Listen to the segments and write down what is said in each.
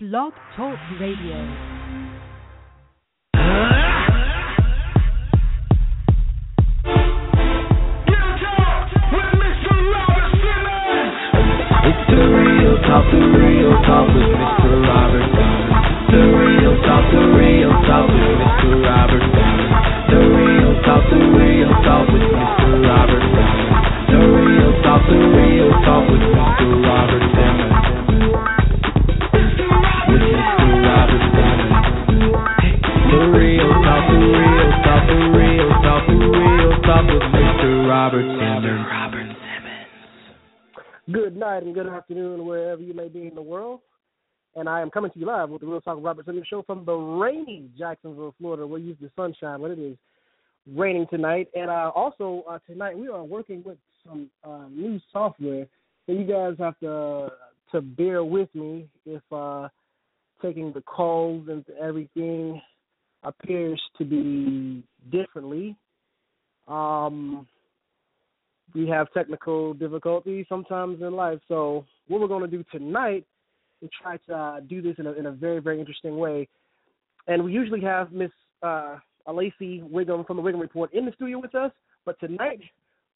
Blog Talk Radio. It's the real talk, the real talk with Mr. Robert. The real talk, the real talk with Mr. The real talk, the real talk with Mr. The real talk, the real talk with Mr. Robert Robert Simmons. Robert Simmons. Good night and good afternoon, wherever you may be in the world. And I am coming to you live with the Real Talk Robert Simmons show from the rainy Jacksonville, Florida. We're used to sunshine, but it is raining tonight. And uh, also uh, tonight we are working with some uh, new software, so you guys have to to bear with me if uh, taking the calls and everything appears to be differently. Um, we have technical difficulties sometimes in life. So what we're going to do tonight is try to uh, do this in a, in a very very interesting way. And we usually have Miss uh, Lacey Wiggum from the Wiggum Report in the studio with us, but tonight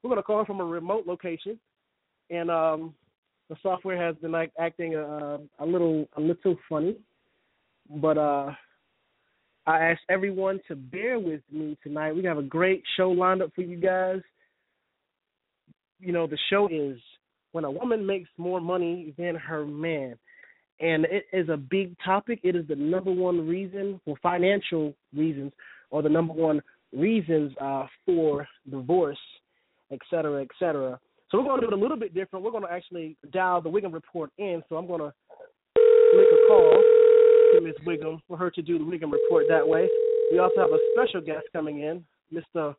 we're going to call from a remote location, and um, the software has been like acting a, a little a little funny, but uh, I ask everyone to bear with me tonight. We have a great show lined up for you guys you know, the show is when a woman makes more money than her man. And it is a big topic. It is the number one reason for financial reasons or the number one reasons uh, for divorce, et cetera, et cetera. So we're going to do it a little bit different. We're going to actually dial the Wiggum report in. So I'm going to make a call to Ms. Wiggum for her to do the Wiggum report that way. We also have a special guest coming in, Mr.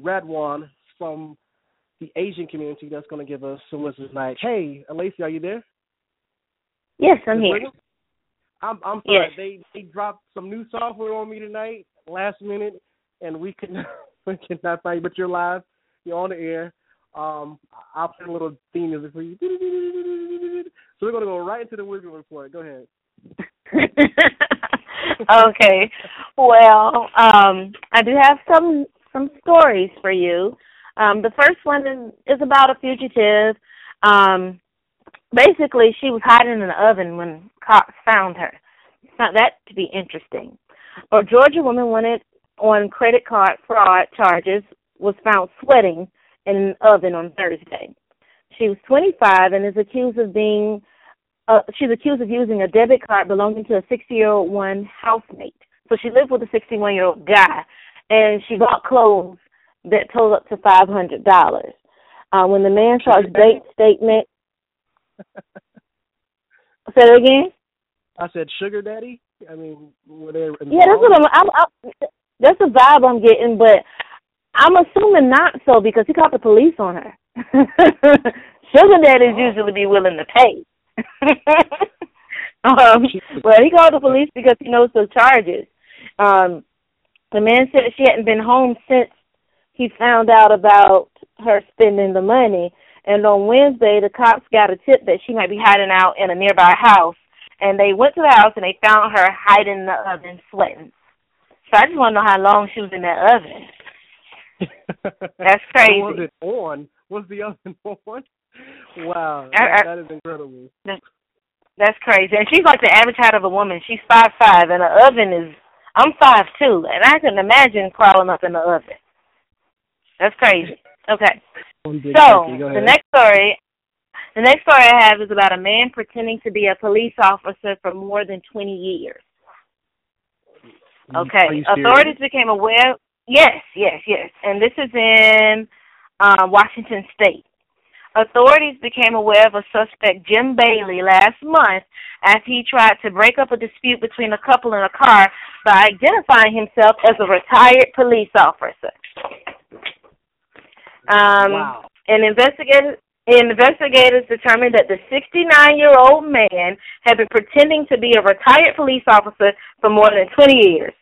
Radwan from the Asian community that's going to give us some wisdom like, Hey, Lacey, are you there? Yes, I'm here. I'm I'm sorry. Yes. They they dropped some new software on me tonight, last minute, and we could not we could not find you. But you're live. You're on the air. Um, I'll play a little theme music for you. So we're gonna go right into the Wiggum report. Go ahead. okay. Well, um, I do have some some stories for you. Um, the first one is, about a fugitive. Um, basically, she was hiding in the oven when cops found her. Found that to be interesting. A Georgia woman wanted on credit card fraud charges was found sweating in an oven on Thursday. She was 25 and is accused of being uh, she's accused of using a debit card belonging to a 60-year-old one housemate. So she lived with a 61-year-old guy, and she bought clothes that totaled up to five hundred dollars. Uh, when the man saw his bank statement, say it again. I said sugar daddy. I mean, were they involved? Yeah, that's what I'm, I'm, I'm. That's the vibe I'm getting, but I'm assuming not so because he called the police on her. Sugar daddies usually be willing to pay. um, well, he called the police because he knows the charges. Um, the man said she hadn't been home since he found out about her spending the money. And on Wednesday, the cops got a tip that she might be hiding out in a nearby house. And they went to the house and they found her hiding in the oven, sweating. So I just want to know how long she was in that oven. That's crazy. was it on? Was the oven on? Wow, that is incredible. That's crazy. And she's like the average height of a woman. She's five five, and the oven is. I'm five two, and I can imagine crawling up in the oven. That's crazy. Okay. So the next story, the next story I have is about a man pretending to be a police officer for more than 20 years. Okay. Are you serious? Authorities became aware. Yes, yes, yes. And this is in um, Washington State. Authorities became aware of a suspect, Jim Bailey, last month as he tried to break up a dispute between a couple in a car by identifying himself as a retired police officer. Um, wow. and investigators investigators determined that the 69-year-old man had been pretending to be a retired police officer for more than 20 years.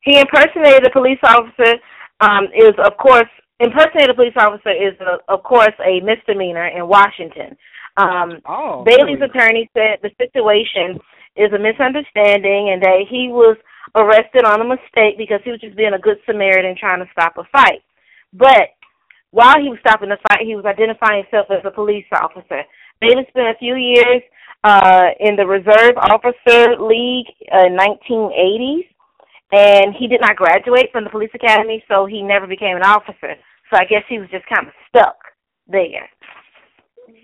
He impersonated a police officer. Um, is of course impersonated a police officer is uh of course a misdemeanor in Washington. Um, Oh, Bailey's really? attorney said the situation is a misunderstanding and that he was arrested on a mistake because he was just being a good Samaritan trying to stop a fight. But while he was stopping the fight, he was identifying himself as a police officer. David spent a few years uh, in the Reserve Officer League in 1980s, and he did not graduate from the police academy, so he never became an officer. So I guess he was just kind of stuck there.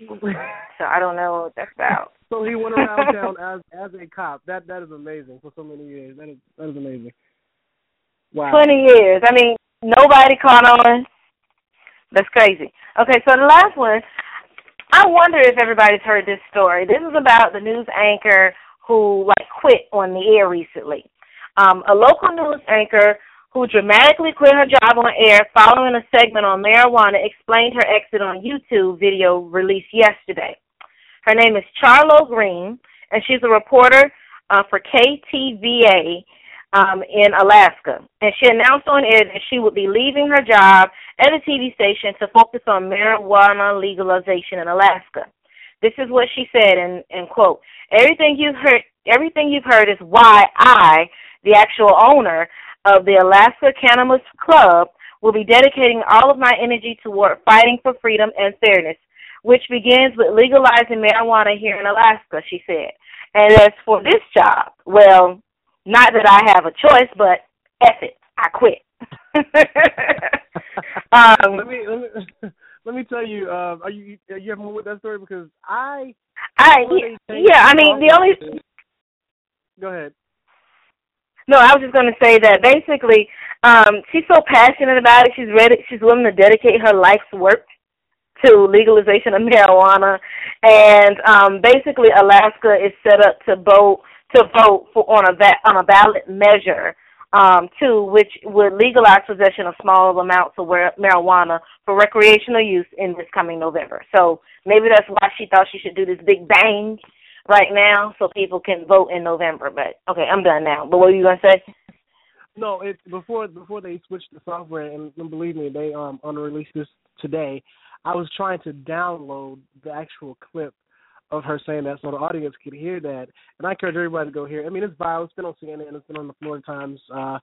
so I don't know what that's about. So he went around town as as a cop. That that is amazing for so many years. That is that is amazing. Wow. Twenty years. I mean, nobody caught on. That's crazy. Okay, so the last one. I wonder if everybody's heard this story. This is about the news anchor who like quit on the air recently. Um, a local news anchor who dramatically quit her job on air following a segment on marijuana explained her exit on YouTube video released yesterday. Her name is Charlo Greene, and she's a reporter uh, for KTVA um, in Alaska. And she announced on air that she would be leaving her job at a TV station to focus on marijuana legalization in Alaska. This is what she said, and, and quote, everything you've heard, everything you've heard is why I, the actual owner of the Alaska Cannabis Club, will be dedicating all of my energy toward fighting for freedom and fairness which begins with legalizing marijuana here in Alaska, she said. And as for this job, well, not that I have a choice, but F it, I quit. um, let me let me let me tell you. Uh, are you are you have more with that story because I I yeah. I mean the only. Go ahead. No, I was just going to say that basically, um, she's so passionate about it. She's ready. She's willing to dedicate her life's work to legalization of marijuana, and um, basically Alaska is set up to vote to vote for on a va- on a ballot measure um, too, which would legalize possession of small amounts of marijuana for recreational use in this coming November. So maybe that's why she thought she should do this big bang right now, so people can vote in November. But okay, I'm done now. But what were you gonna say? No, it's before before they switched the software, and, and believe me, they um unreleased this today. I was trying to download the actual clip of her saying that so the audience could hear that. And I encourage everybody to go hear. I mean, it's viral. It's been on CNN. It's been on the Florida Times. Uh,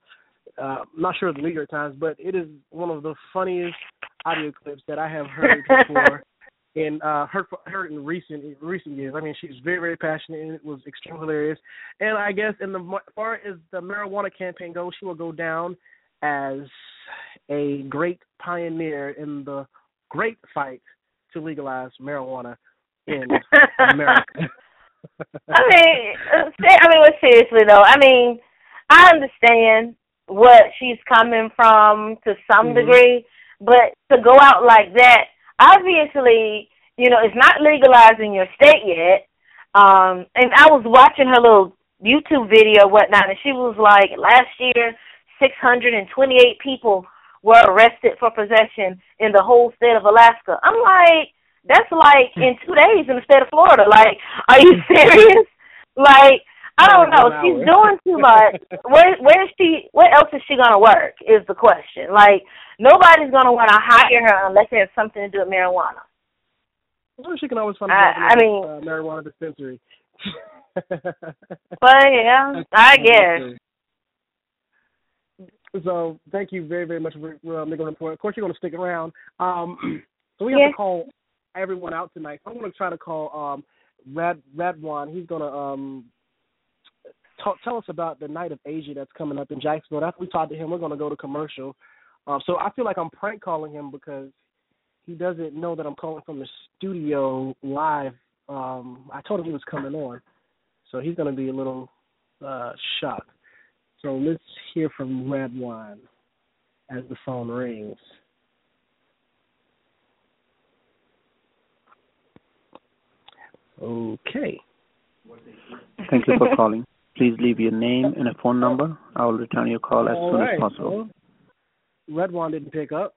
uh, I'm not sure the New York Times, but it is one of the funniest audio clips that I have heard for in uh heard heard in recent in recent years. I mean, she's very very passionate and it was extremely hilarious. And I guess in the far as the marijuana campaign goes, she will go down as a great pioneer in the great fight to legalize marijuana in America. I mean, I mean, well, seriously though, I mean, I understand what she's coming from to some mm-hmm. degree, but to go out like that, obviously, you know, it's not legalized in your state yet. Um, and I was watching her little YouTube video, whatnot, and she was like, last year, 628 people were arrested for possession in the whole state of Alaska. I'm like, that's like in two days in the state of Florida. Like, are you serious? like, I don't know. She's doing too much. Where where is she? Where else is she gonna work? Is the question. Like, nobody's gonna want to hire her unless it has something to do with marijuana. Well, she can always find I, I mean, uh, marijuana dispensary. but yeah, I guess. So thank you very very much for uh, making a report. Of course, you're going to stick around. Um, so we have to call everyone out tonight. I'm going to try to call um, Rad Radwan. He's going to um, talk, tell us about the night of Asia that's coming up in Jacksonville. After we talk to him, we're going to go to commercial. Uh, so I feel like I'm prank calling him because he doesn't know that I'm calling from the studio live. Um, I told him he was coming on, so he's going to be a little uh, shocked. So let's hear from Radwan as the phone rings. Okay. Thank you for calling. Please leave your name and a phone number. I will return your call as All soon right. as possible. Well, Redwan didn't pick up.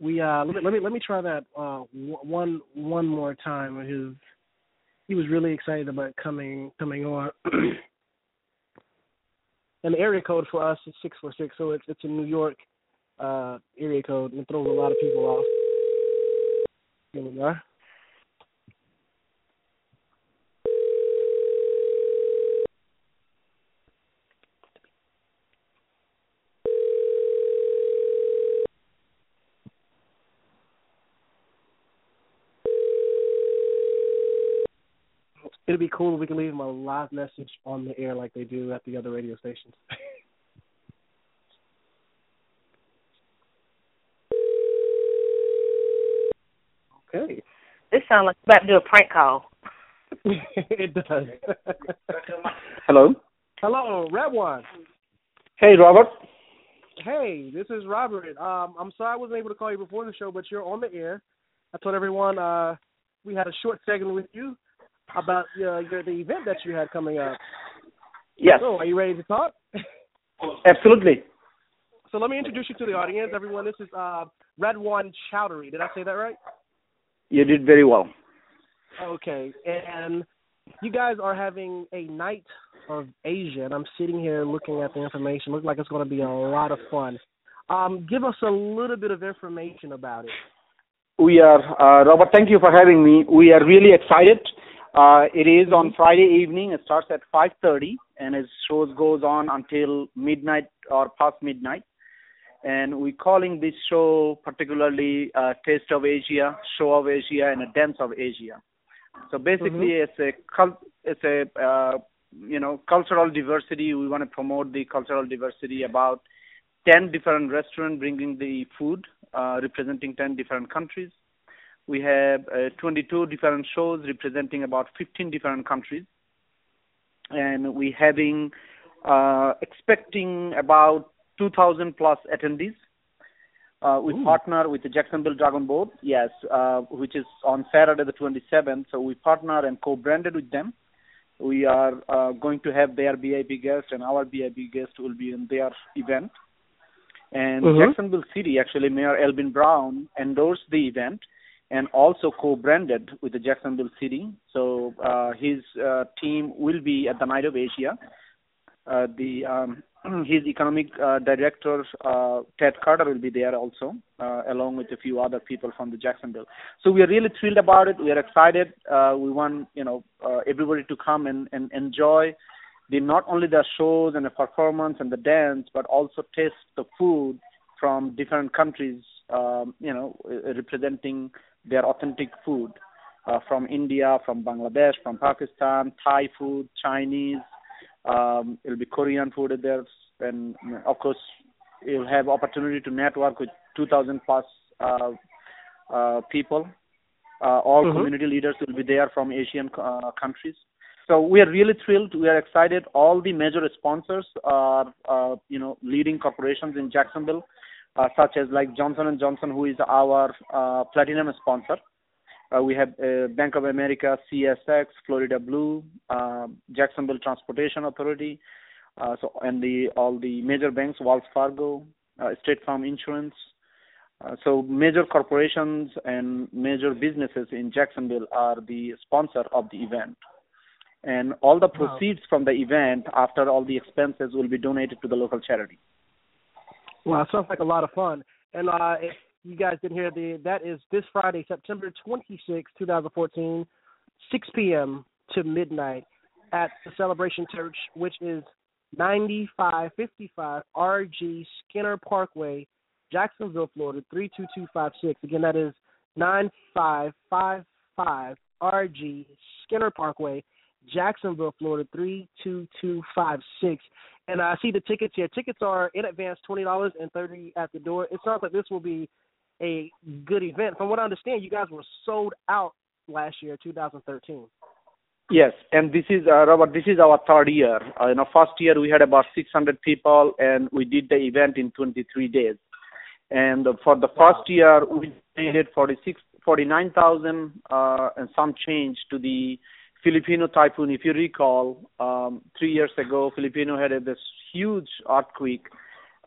We uh let me let me let me try that uh one one more time. His he was really excited about coming coming on. and the area code for us is six four six, so it's it's a New York uh area code and it throws a lot of people off. Here we are. It'd be cool if we could leave them a live message on the air like they do at the other radio stations. okay. This sounds like about to do a prank call. it does. Hello. Hello, Radwan. Hey, Robert. Hey, this is Robert. Um, I'm sorry I wasn't able to call you before the show, but you're on the air. I told everyone uh, we had a short segment with you about uh, your, the event that you had coming up. Yes. So, are you ready to talk? Absolutely. So let me introduce you to the audience, everyone. This is uh, Radwan Chowdhury. Did I say that right? You did very well. Okay, and you guys are having a night of Asia, and I'm sitting here looking at the information. Looks like it's going to be a lot of fun. Um, give us a little bit of information about it. We are, uh, Robert, thank you for having me. We are really excited. Uh, it is on Friday evening. It starts at 5.30 and its shows goes on until midnight or past midnight. And we're calling this show particularly uh, Taste of Asia, Show of Asia, and a Dance of Asia. So basically, it's a cult, it's a uh, you know cultural diversity. We want to promote the cultural diversity about ten different restaurants bringing the food, uh, representing ten different countries. We have uh, 22 different shows representing about 15 different countries, and we having uh, expecting about 2,000 plus attendees. Uh, we Ooh. partner with the Jacksonville Dragon Boat, yes, uh, which is on Saturday the 27th. So we partner and co-branded with them. We are uh, going to have their VIP guest and our VIP guest will be in their event. And Mhm. Jacksonville City, actually, Mayor Alvin Brown endorsed the event and also co-branded with the Jacksonville City. So uh, his uh, team will be at the Night of Asia. Uh, the um, his economic uh, director uh, Ted Carter will be there also, uh, along with a few other people from the Jacksonville. So we are really thrilled about it. We are excited. We want you know everybody to come and, and enjoy the not only the shows and the performance and the dance, but also taste the food from different countries. Um, you know, representing their authentic food uh, from India, from Bangladesh, from Pakistan, Thai food, Chinese. Um, it'll be Korean food there, and of course, you'll have opportunity to network with 2,000 plus uh, uh, people. Uh, all Mhm. community leaders will be there from Asian uh, countries. So we are really thrilled. We are excited. All the major sponsors are, uh, you know, leading corporations in Jacksonville, such as like Johnson and Johnson, who is our uh, platinum sponsor. Uh, we have uh, Bank of America, CSX, Florida Blue, uh, Jacksonville Transportation Authority, uh, so and the all the major banks, Wells Fargo, uh, State Farm Insurance. Uh, so major corporations and major businesses in Jacksonville are the sponsor of the event. And all the proceeds from the event, after all the expenses, will be donated to the local charity. It sounds like a lot of fun. And uh, if you guys didn't hear the, that is this Friday, September 26, 2014, 6 p.m. to midnight at the Celebration Church, which is 9555 RG Skinner Parkway, Jacksonville, Florida 32256. Again, that is 9555 RG Skinner Parkway, Jacksonville, Florida 32256. And I see the tickets here. Tickets are in advance twenty dollars and thirty at the door. It sounds like this will be a good event. From what I understand, you guys were sold out last year, 2013. Yes, and this is uh, Robert. This is our third year. Uh, you know, first year we had about 600 people, and we did the event in 23 days. And for the first year, we donated 46, 49,000 uh, and some change to the Filipino typhoon. If you recall, um, three years ago, Filipino had this huge earthquake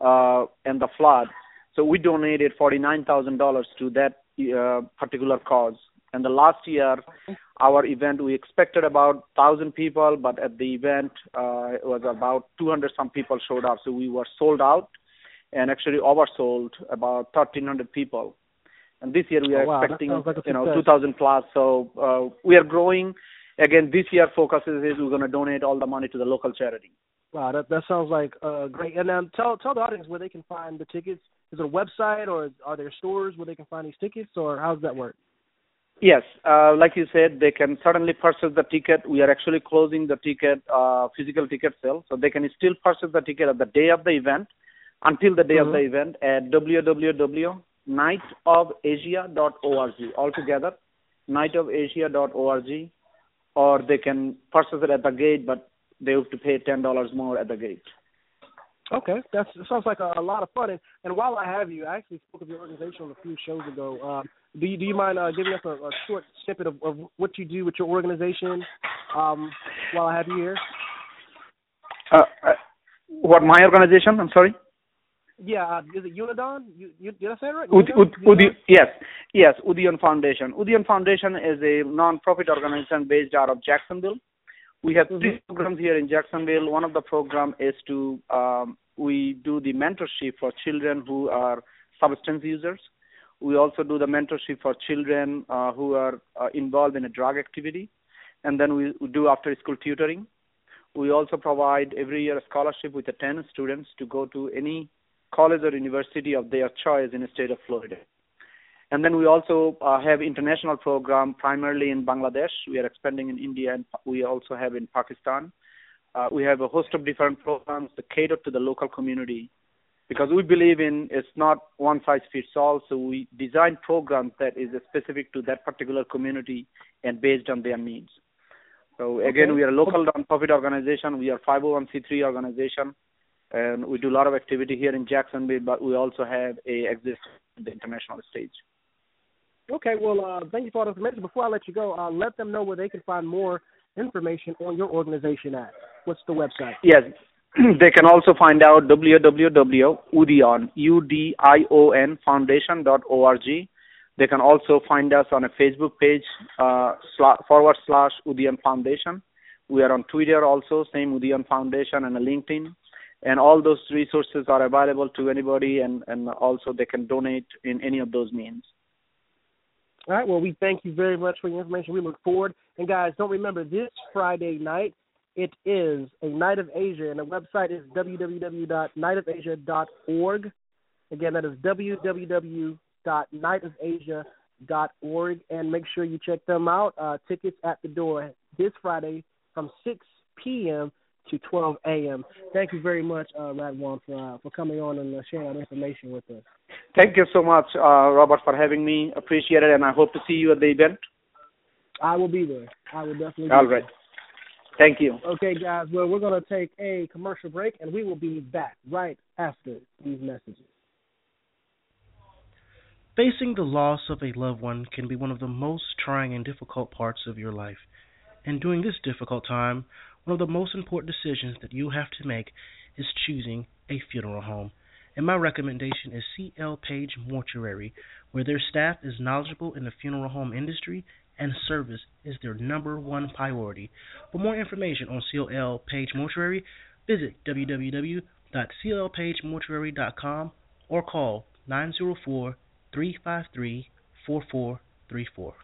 uh, and the flood. So we donated $49,000 to that uh, particular cause. And the last year, our event, we expected about 1,000 people, but at the event, uh, it was about 200 some people showed up. So we were sold out and actually oversold about 1,300 people. And this year we are Oh, wow, expecting, like you know, 2,000 plus. So uh, we are growing. Again, this year focus is, we're going to donate all the money to the local charity. Wow, that that sounds like uh, great. And um, tell tell the audience where they can find the tickets. Is it a website or are there stores where they can find these tickets, or how does that work? Yes, uh, like you said, they can certainly purchase the ticket. We are actually closing the ticket, uh, physical ticket sale, so they can still purchase the ticket at the day of the event until the day Mhm. of the event at www.nightofasia.org. Altogether, nightofasia.org, or they can purchase it at the gate, but they have to pay ten dollars more at the gate. Okay, that sounds like a, a lot of fun. And, and while I have you, I actually spoke of your organization a few shows ago. Um, do you do you mind uh, giving us a, a short snippet of, of what you do with your organization um, while I have you here? Uh, uh, what my organization? I'm sorry. Yeah, uh, is it Unidon? You, you, did I say it right? Ud? Ud, Udi, yes, yes, Udion Foundation. Udion Foundation is a non-profit organization based out of Jacksonville. We have three programs here in Jacksonville. One of the program is to um, we do the mentorship for children who are substance users. We also do the mentorship for children uh, who are uh, involved in a drug activity, and then we, we do after-school tutoring. We also provide every year a scholarship with the 10 students to go to any college or university of their choice in the state of Florida. And then we also uh, have international program primarily in Bangladesh. We are expanding in India, and we also have in Pakistan. Uh, we have a host of different programs that cater to the local community because we believe in it's not one size fits all. So we design programs that is specific to that particular community and based on their needs. So again, Okay. we are a local nonprofit organization. We are 501c3 organization, and we do a lot of activity here in Jacksonville. But we also have a exist on the international stage. Okay, well, uh, thank you for all the information. Before I let you go, uh, let them know where they can find more information on your organization at. What's the website? Yes, they can also find out www.udion, U-D-I-O-N, foundation.org. They can also find us on a Facebook page, uh, forward slash Udion Foundation. We are on Twitter also, same Udion Foundation, and a LinkedIn. And all those resources are available to anybody, and, and also they can donate in any of those means. All right. Well, we thank you very much for your information. We look forward. And guys, don't remember this Friday night. It is a Night of Asia, and the website is www.nightofasia.org. Again, that is www.nightofasia.org, and make sure you check them out. Uh, tickets at the door this Friday from 6 p.m. to 12 a.m. Thank you very much, uh, Radwan, for uh, for coming on and uh, sharing that information with us. Thank you so much, uh, Robert, for having me. Appreciate it, and I hope to see you at the event. I will be there. I will definitely. Be All there. Thank you. Okay, guys. Well, we're going to take a commercial break, and we will be back right after these messages. Facing the loss of a loved one can be one of the most trying and difficult parts of your life. And during this difficult time, one of the most important decisions that you have to make is choosing a funeral home. And my recommendation is CL Page Mortuary, where their staff is knowledgeable in the funeral home industry and service is their number one priority. For more information on CL Page Mortuary, visit www.clpagemortuary.com or call 904 353 4434.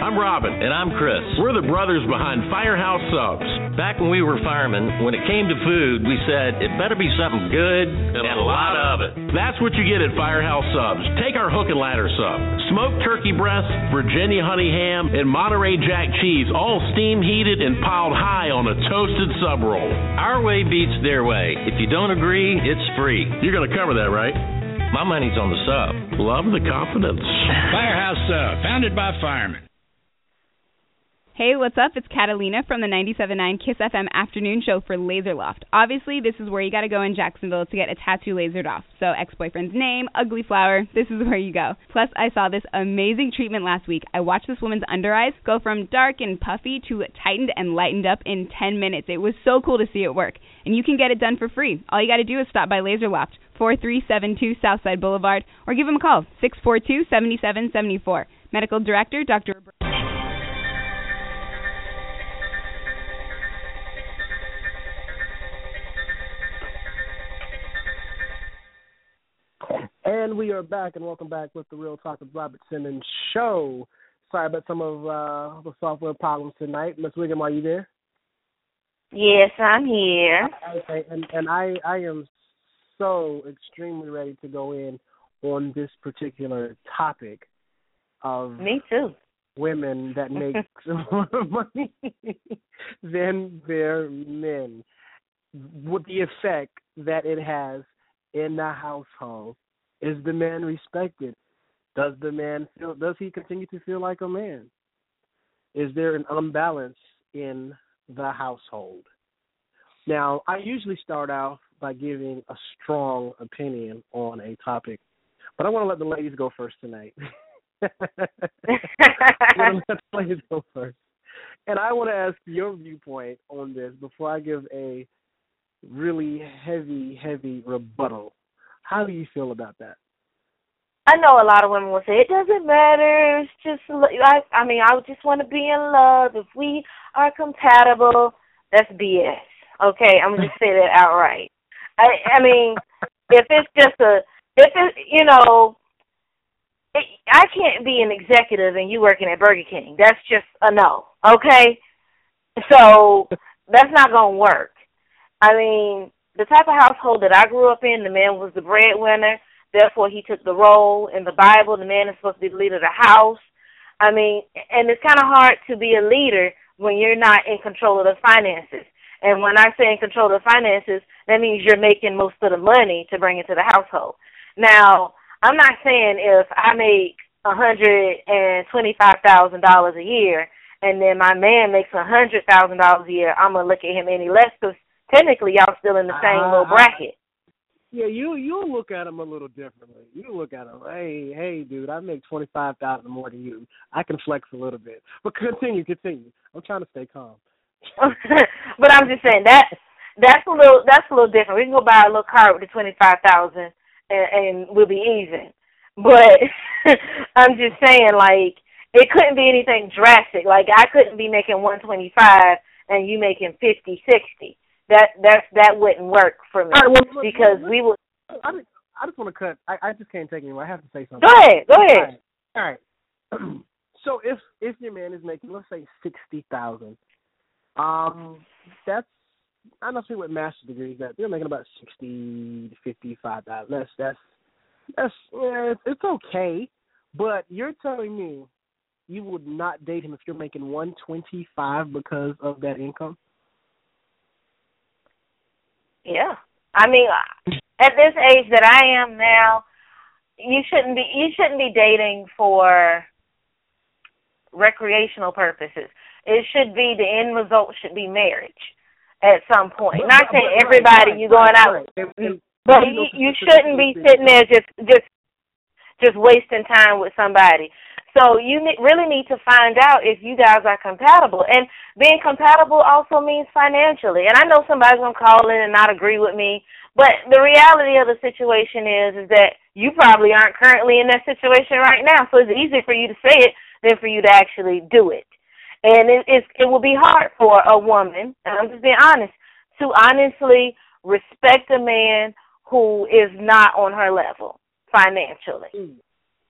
I'm Robin. And I'm Chris. We're the brothers behind Firehouse Subs. Back when we were firemen, when it came to food, we said it better be something good and, a lot of it. That's what you get at Firehouse Subs. Take our hook and ladder sub. Smoked turkey breast, Virginia honey ham, and Monterey Jack cheese, all steam heated and piled high on a toasted sub roll. Our way beats their way. If you don't agree, it's free. You're going to cover that, right? My money's on the sub. Love the confidence. Firehouse Sub, founded by firemen. Hey, what's up? It's Catalina from the 97.9 Kiss FM afternoon show for Laser Loft. Obviously, this is where you got to go in Jacksonville to get a tattoo lasered off. So, ex-boyfriend's name, ugly flower, this is where you go. Plus, I saw this amazing treatment last week. I watched this woman's under eyes go from dark and puffy to tightened and lightened up in 10 minutes. It was so cool to see it work. And you can get it done for free. All you got to do is stop by Laser Loft, 4372 Southside Boulevard, or give them a call, 642-7774. Medical Director, Dr. And we are back, and welcome back with the Real Talk with Robert Simmons show. Sorry about some of uh, the software problems tonight. Miss Wiggum, are you there? Yes, I'm here. Okay, and and I I am so extremely ready to go in on this particular topic of Me too. women that make more money than their men. With the effect that it has in the household. Is the man respected? Does the man feel does he continue to feel like a man? Is there an unbalance in the household? Now, I usually start out by giving a strong opinion on a topic, but I want to let the ladies go first tonight. Let the ladies go first. And I want to ask your viewpoint on this before I give a really heavy, heavy rebuttal. How do you feel about that? I know a lot of women will say it doesn't matter. It's just I. I mean, I just want to be in love. If we are compatible, that's BS. Okay, I'm gonna just say that outright. I. I mean, if it's just a, if it, you know, it, I can't be an executive and you working at Burger King. That's just a no. Okay, so that's not gonna work. I mean, the type of household that I grew up in, the man was the breadwinner. Therefore, he took the role in the Bible. The man is supposed to be the leader of the house. I mean, and it's kind of hard to be a leader when you're not in control of the finances. And when I say in control of the finances, that means you're making most of the money to bring into the household. Now, I'm not saying if I make hundred and twenty-five thousand dollars a year, and then my man makes hundred thousand dollars a year, I'm gonna look at him any less because technically y'all still in the same Uh, little bracket. Yeah, you you look at them a little differently. You look at them, hey, hey, dude, I make twenty five thousand more than you. I can flex a little bit, but continue, continue. I'm trying to stay calm. but I'm just saying that that's a little that's a little different. We can go buy a little car with the twenty five thousand and, and we'll be even. But I'm just saying, like it couldn't be anything drastic. Like I couldn't be making one twenty five and you making fifty, sixty. That that's that wouldn't work for me right, well, look, because look, we would. I just, I just want to cut. I, I just can't take anymore. I have to say something. Go ahead, go ahead. All right. All right. so if if your man is making let's say sixty thousand, um, that's I know people with master's degrees that they're making about sixty to fifty five thousand. That's that's that's yeah, it's, it's okay. But you're telling me you would not date him if you're making one twenty five because of that income? Yeah. I mean, at this age that I am now, you shouldn't be you shouldn't be dating for recreational purposes. It should be the end result should be marriage at some point. Not saying everybody you going out, right. And- and- but you you, you shouldn't be sitting there just just just wasting time with somebody. So you really need to find out if you guys are compatible. And being compatible also means financially. And I know somebody's gonna call in and not agree with me, but the reality of the situation is is that you probably aren't currently in that situation right now. So it's easier for you to say it than for you to actually do it. And it it's, it will be hard for a woman, and I'm just being honest, to honestly respect a man who is not on her level financially. Hmm.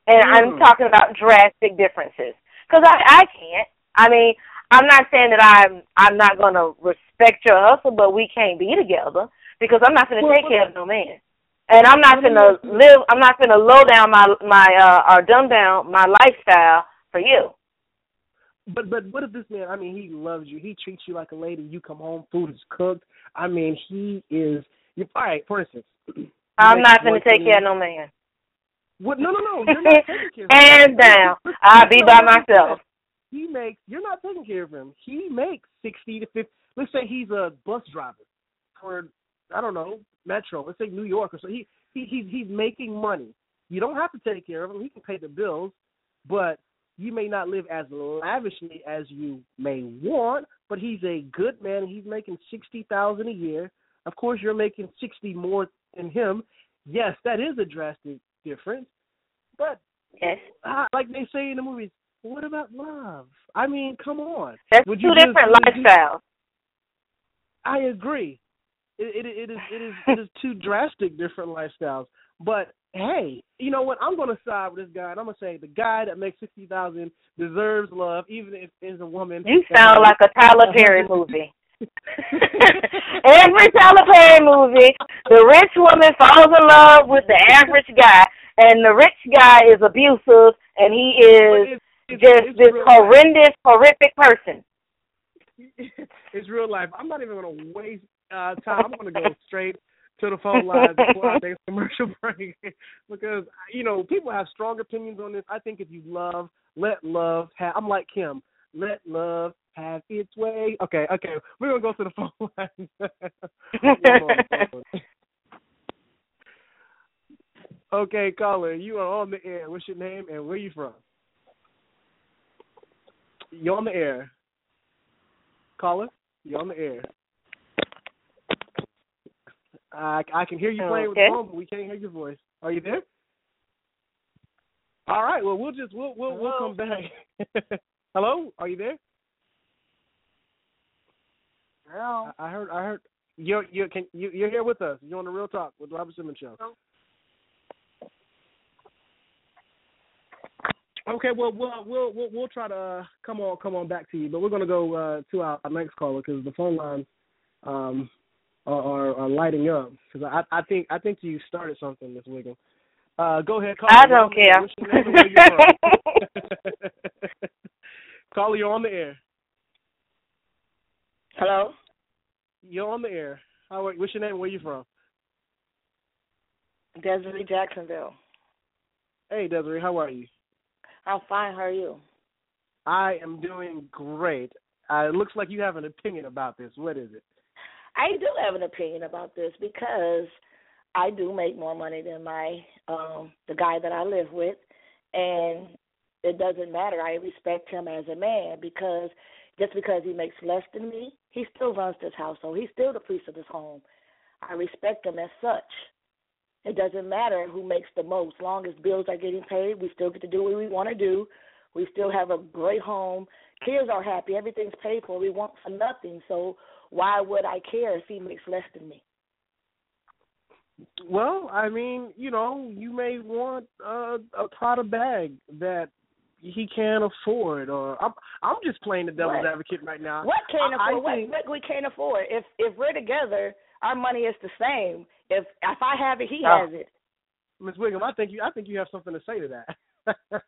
And I'm Mm. talking about drastic differences. Because I, I can't. I mean, I'm not saying that I'm I'm not going to respect your hustle, but we can't be together because I'm not going to Well, take well- care of no man. And I'm not going to live. I'm not going to low down my my uh or dumb down my lifestyle for you. But but what if this man? I mean, he loves you. He treats you like a lady. You come home, food is cooked. I mean, he is. You, all right. For instance, I'm not going to take care of no man. What? No, no, no. You're not taking care of. Hands down, I'll be by myself. He makes. You're not taking care of him. He makes sixty to fifty. Let's say he's a bus driver for I don't know Metro. Let's say New York or so. He he he's he's making money. You don't have to take care of him. He can pay the bills, but you may not live as lavishly as you may want. But he's a good man. He's making sixty thousand a year. Of course, you're making sixty more than him. Yes, that is a drastic difference. But Yes, ah, like they say in the movies, what about love? I mean, come on. that's Would two just- different would lifestyles. I agree. It, it it is it is it is two drastic different lifestyles. But hey, you know what? I'm gonna side with this guy, and I'm gonna say the guy that makes sixty thousand deserves love, even if it's a woman. You sound like a Tyler Perry movie. Every Perry movie, the rich woman falls in love with the average guy, and the rich guy is abusive, and he is It's- it's- just it's this real life. horrendous, horrific person. it's real life. I'm not even going to waste uh, time. I'm going to go straight to the phone lines before I our next commercial break because you know people have strong opinions on this. I think if you love, let love have. I'm like Kim. Let love have its way. Okay, okay. We're gonna go to the phone lines. One moment. okay, caller, you are on the air. What's your name and where you from? You're on the air. Caller, you're on the air. I I can hear you playing with the phone, but we can't hear your voice. Are you there? All right. Well, we'll just we'll we'll we'll come back. Hello, are you there? Hello. I, I heard I heard you're you can you you're here with us. You're on the Real Talk with Robert Simmons show. Okay, well we'll we'll we'll, we'll try to uh, come on come on back to you, but we're gonna go uh, to our, our next caller because the phone lines um are, are, are lighting up. Because I I think I think you started something, Miss Wiggum. Uh, go ahead, caller. I don't care. What's your name and where you caller, you're on the air. Hello? You're on the air. How are, what's your name? Where you from? Desiree Jacksonville. Hey, Desiree. How are you? I'm fine. How are you? I am doing great. Uh, it looks like you have an opinion about this. What is it? I do have an opinion about this because I do make more money than my um the guy that I live with and it doesn't matter. I respect him as a man because just because he makes less than me, he still runs this household. He's still the priest of this home. I respect him as such. It doesn't matter who makes the most. long as bills are getting paid, we still get to do what we want to do. We still have a great home. Kids are happy. Everything's paid for. We want for nothing. So why would I care if he makes less than me? Well, I mean, you know, you may want uh, a Prada bag that he can't afford, or I'm I'm just playing the devil's What? advocate right now. What can't I- I afford? think- what, what we can't afford? If if we're together, our money is the same. If if I have it, he Oh. has it. Miss Wiggum, I think you I think you have something to say to that.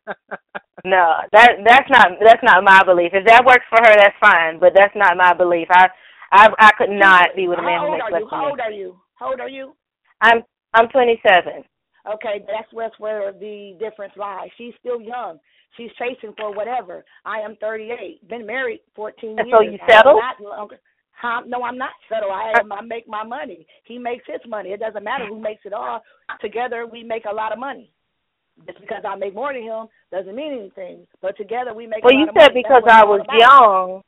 No, that that's not that's not my belief. If that works for her, that's fine. But that's not my belief. I I I could not be with a man How who makes are less you? than How old are you? How old are you? I'm I'm 27. Okay, that's that's where the difference lies. She's still young. She's chasing for whatever. I am 38. Been married 14 years. so you I am settled? not longer. Huh? No, I'm not settled. I am. I make my money. He makes his money. It doesn't matter who makes it all. Together, we make a lot of money. Just because I make more than him doesn't mean anything. But together, we make. Well, a you lot of said because I was young.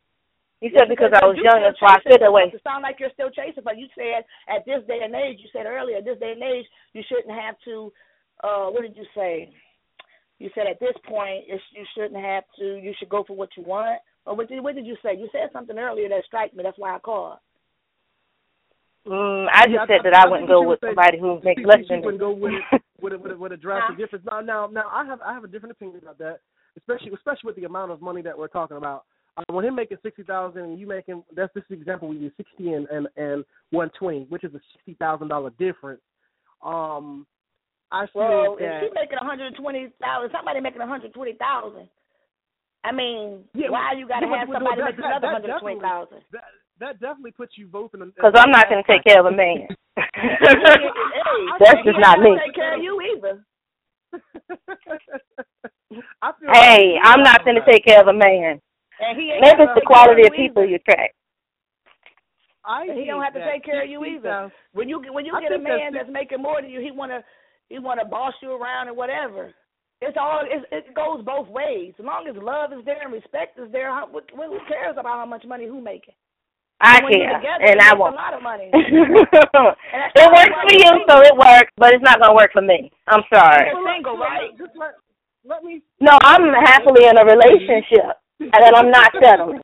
You said because I was you young, that's why I chasing feel that way. it. It sound like you're still chasing, but you said at this day and age, you said earlier, at this day and age, you shouldn't have to. uh What did you say? You said at this point, it's, you shouldn't have to. You should go for what you want. Or what did what did you say? You said something earlier that struck me. That's why I called. Mm, I just Yeah, said that I wouldn't go with say- somebody who makes less than me. wouldn't go with it with a, with a, with a drastic difference. Now, now, now, I have I have a different opinion about that, especially especially with the amount of money that we're talking about. Uh, when him making sixty thousand, and you making that's this example we use sixty and and and one twenty, which is a sixty thousand dollar difference. Um, I feel Well, that if she making one hundred twenty thousand, somebody making one hundred twenty thousand. I mean, Yeah, why you got to yeah, have but- but somebody that- making that- another that hundred twenty thousand? that that definitely puts you both in a Because I'm not going to take care of a man. That's just not me. Take care of you either. I feel Hey, I'm not going to take care of a man. And he Maybe it's the quality of people either. you attract. I And he don't have to that take care of you either. When you get when you I get a man that's making more than you, he wanna he wanna boss you around and whatever. It's all it's, it goes both ways. As long as love is there and respect is there, how, what, who cares about how much money who making? I when you're care, together, and it I makes won't. a lot of money. it works for you, so it works, but it's not going to work for me. I'm sorry. You're single, right? Just let, let me No, I'm happily in a relationship, and then I'm not settling.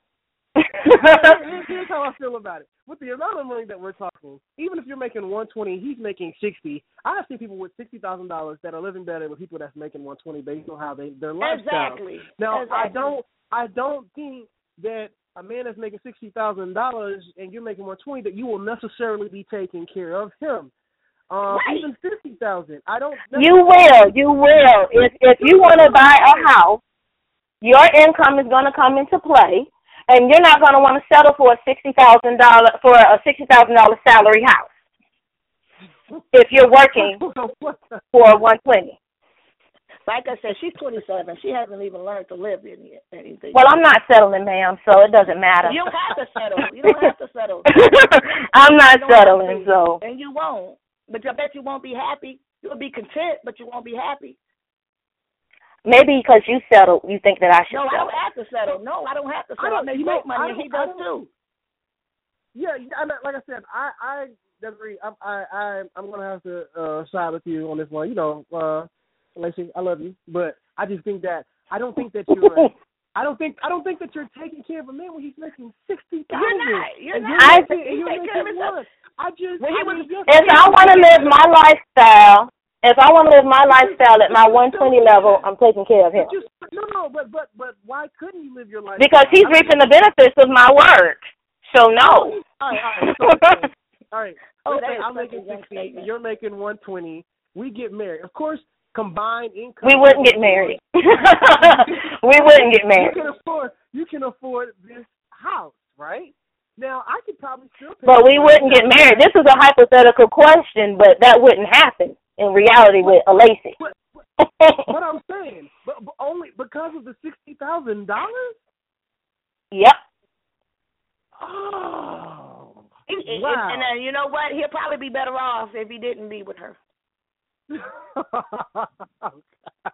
Here's- Here's how I feel about it. With the amount of money that we're talking, even if you're making 120, he's making 60. I have seen people with sixty thousand dollars that are living better with people that's making 120 based on how they their lifestyle. Exactly. Now I don't I don't think that a man that's making sixty thousand dollars and you're making one twenty, that you will necessarily be taking care of him. Um, Right. even fifty thousand. I don't. You will, you will. If if you want to buy a house, your income is going to come into play, and you're not going to want to settle for a sixty thousand dollar for a sixty thousand dollar salary house if you're working for one twenty. Like I said, she's 27. She hasn't even learned to live in it- anything. Well, I'm not settling, ma'am, so it doesn't matter. You don't have to settle. You don't have to settle. I'm not You don't have settling, so And you won't. But I bet you won't be happy. You'll be content, but you won't be happy. Maybe because you settled, you think that I should No, I don't have to settle. No, I don't have to I settle. I, don't- make you know, money, I he don't- I does don't- too. Yeah, I, like I said, I I agree. I I, I I'm gonna have to uh, side with you on this one. You know, uh, Lacey, I love you, but I just think that I don't think that you're. I don't think I don't think that you're taking care of a man when he's making sixty thousand. You're not. You're and not. You're I- making, and He you're take care of making himself. one. I just. When he I was- mean, yes, If I want to live my lifestyle, if I want to live my lifestyle at my 120 level, I'm taking care of him no, no, but but but why couldn't you live your life? because he's reaping the benefits of my work. So no. All right, all right. So, all right. Oh, Let's that say is I'm making young sixty, statement. you're making one twenty. We get married. Of course, combined income. We wouldn't get married. we wouldn't get married. You can afford. You can afford this house, right? Now, I could probably still. Pay But we wouldn't get married. This is a hypothetical question, but that wouldn't happen in reality with a Lacey. But, what I'm saying, but, but only because of the sixty thousand dollars. yep. Oh, And, and- wow. and, uh, you know what? He'll probably be better off if he didn't be with her.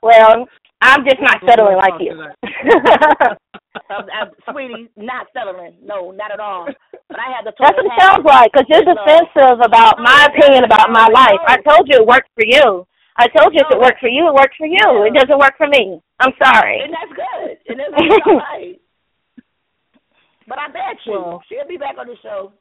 Well, I'm just not settling like you. Uh, uh, sweetie, not settling. No, not at all. But I had to. That's what it sounds like, because you're defensive about my opinion about my life. I told you it worked for you. I told you if it worked for you, it worked for you. It doesn't work for me. I'm sorry. And that's good. And that's it's all right. But I bet you Well- she'll be back on the show.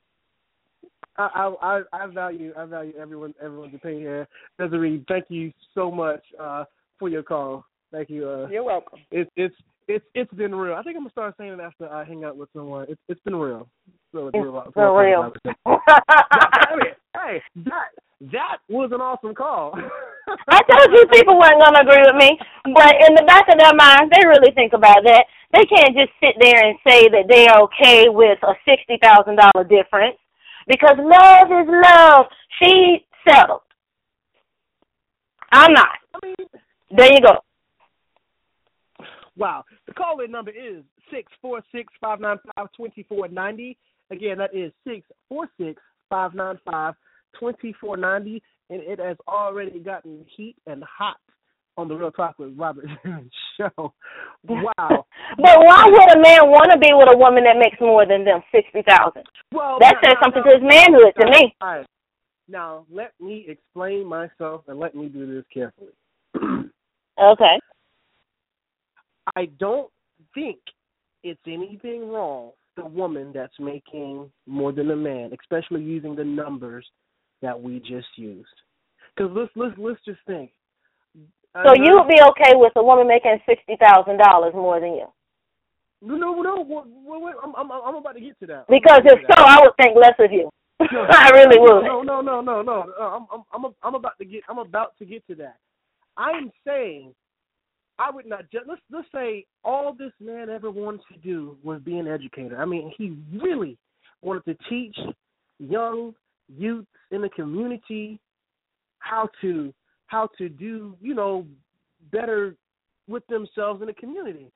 I, I I I value I value everyone everyone's opinion here. Desiree, thank you so much uh, for your call. Thank you. Uh, You're welcome. it's it's it's it's been real. I think I'm gonna start saying it after I hang out with someone. It's it's been real. So it's real. For real. I mean, hey, that that was an awesome call. I told you people weren't going to agree with me, but in the back of their minds, they really think about that. They can't just sit there and say that they're okay with a sixty thousand dollar difference because love is love. She settled. I'm not. I mean, There you go. Wow. The call in number is six four six five nine five twenty four ninety. Again, that is six four six five nine five twenty four ninety, and it has already gotten heat and hot on the Real Talk with Robert show. Wow. But why would a man want to be with a woman that makes more than them sixty thousand? Well, That now- says something now- to his manhood to me. All right. Now let me explain myself and let me do this carefully. Okay. I don't think it's anything wrong the woman that's making more than a man, especially using the numbers that we just used. Because let's let's let's just think. So you would be okay with a woman making sixty thousand dollars more than you? No, no, no. Wait, wait, I'm, I'm, I'm about to get to that. Because if so, I would think less of you. I really would. No, no, no, no, no. Uh, I'm, I'm, I'm, I'm about to get, I'm about to get to that. I'm saying, I would not just let's let's say all this man ever wanted to do was be an educator. I mean, he really wanted to teach young youth in the community how to how to do, you know, better with themselves in the community.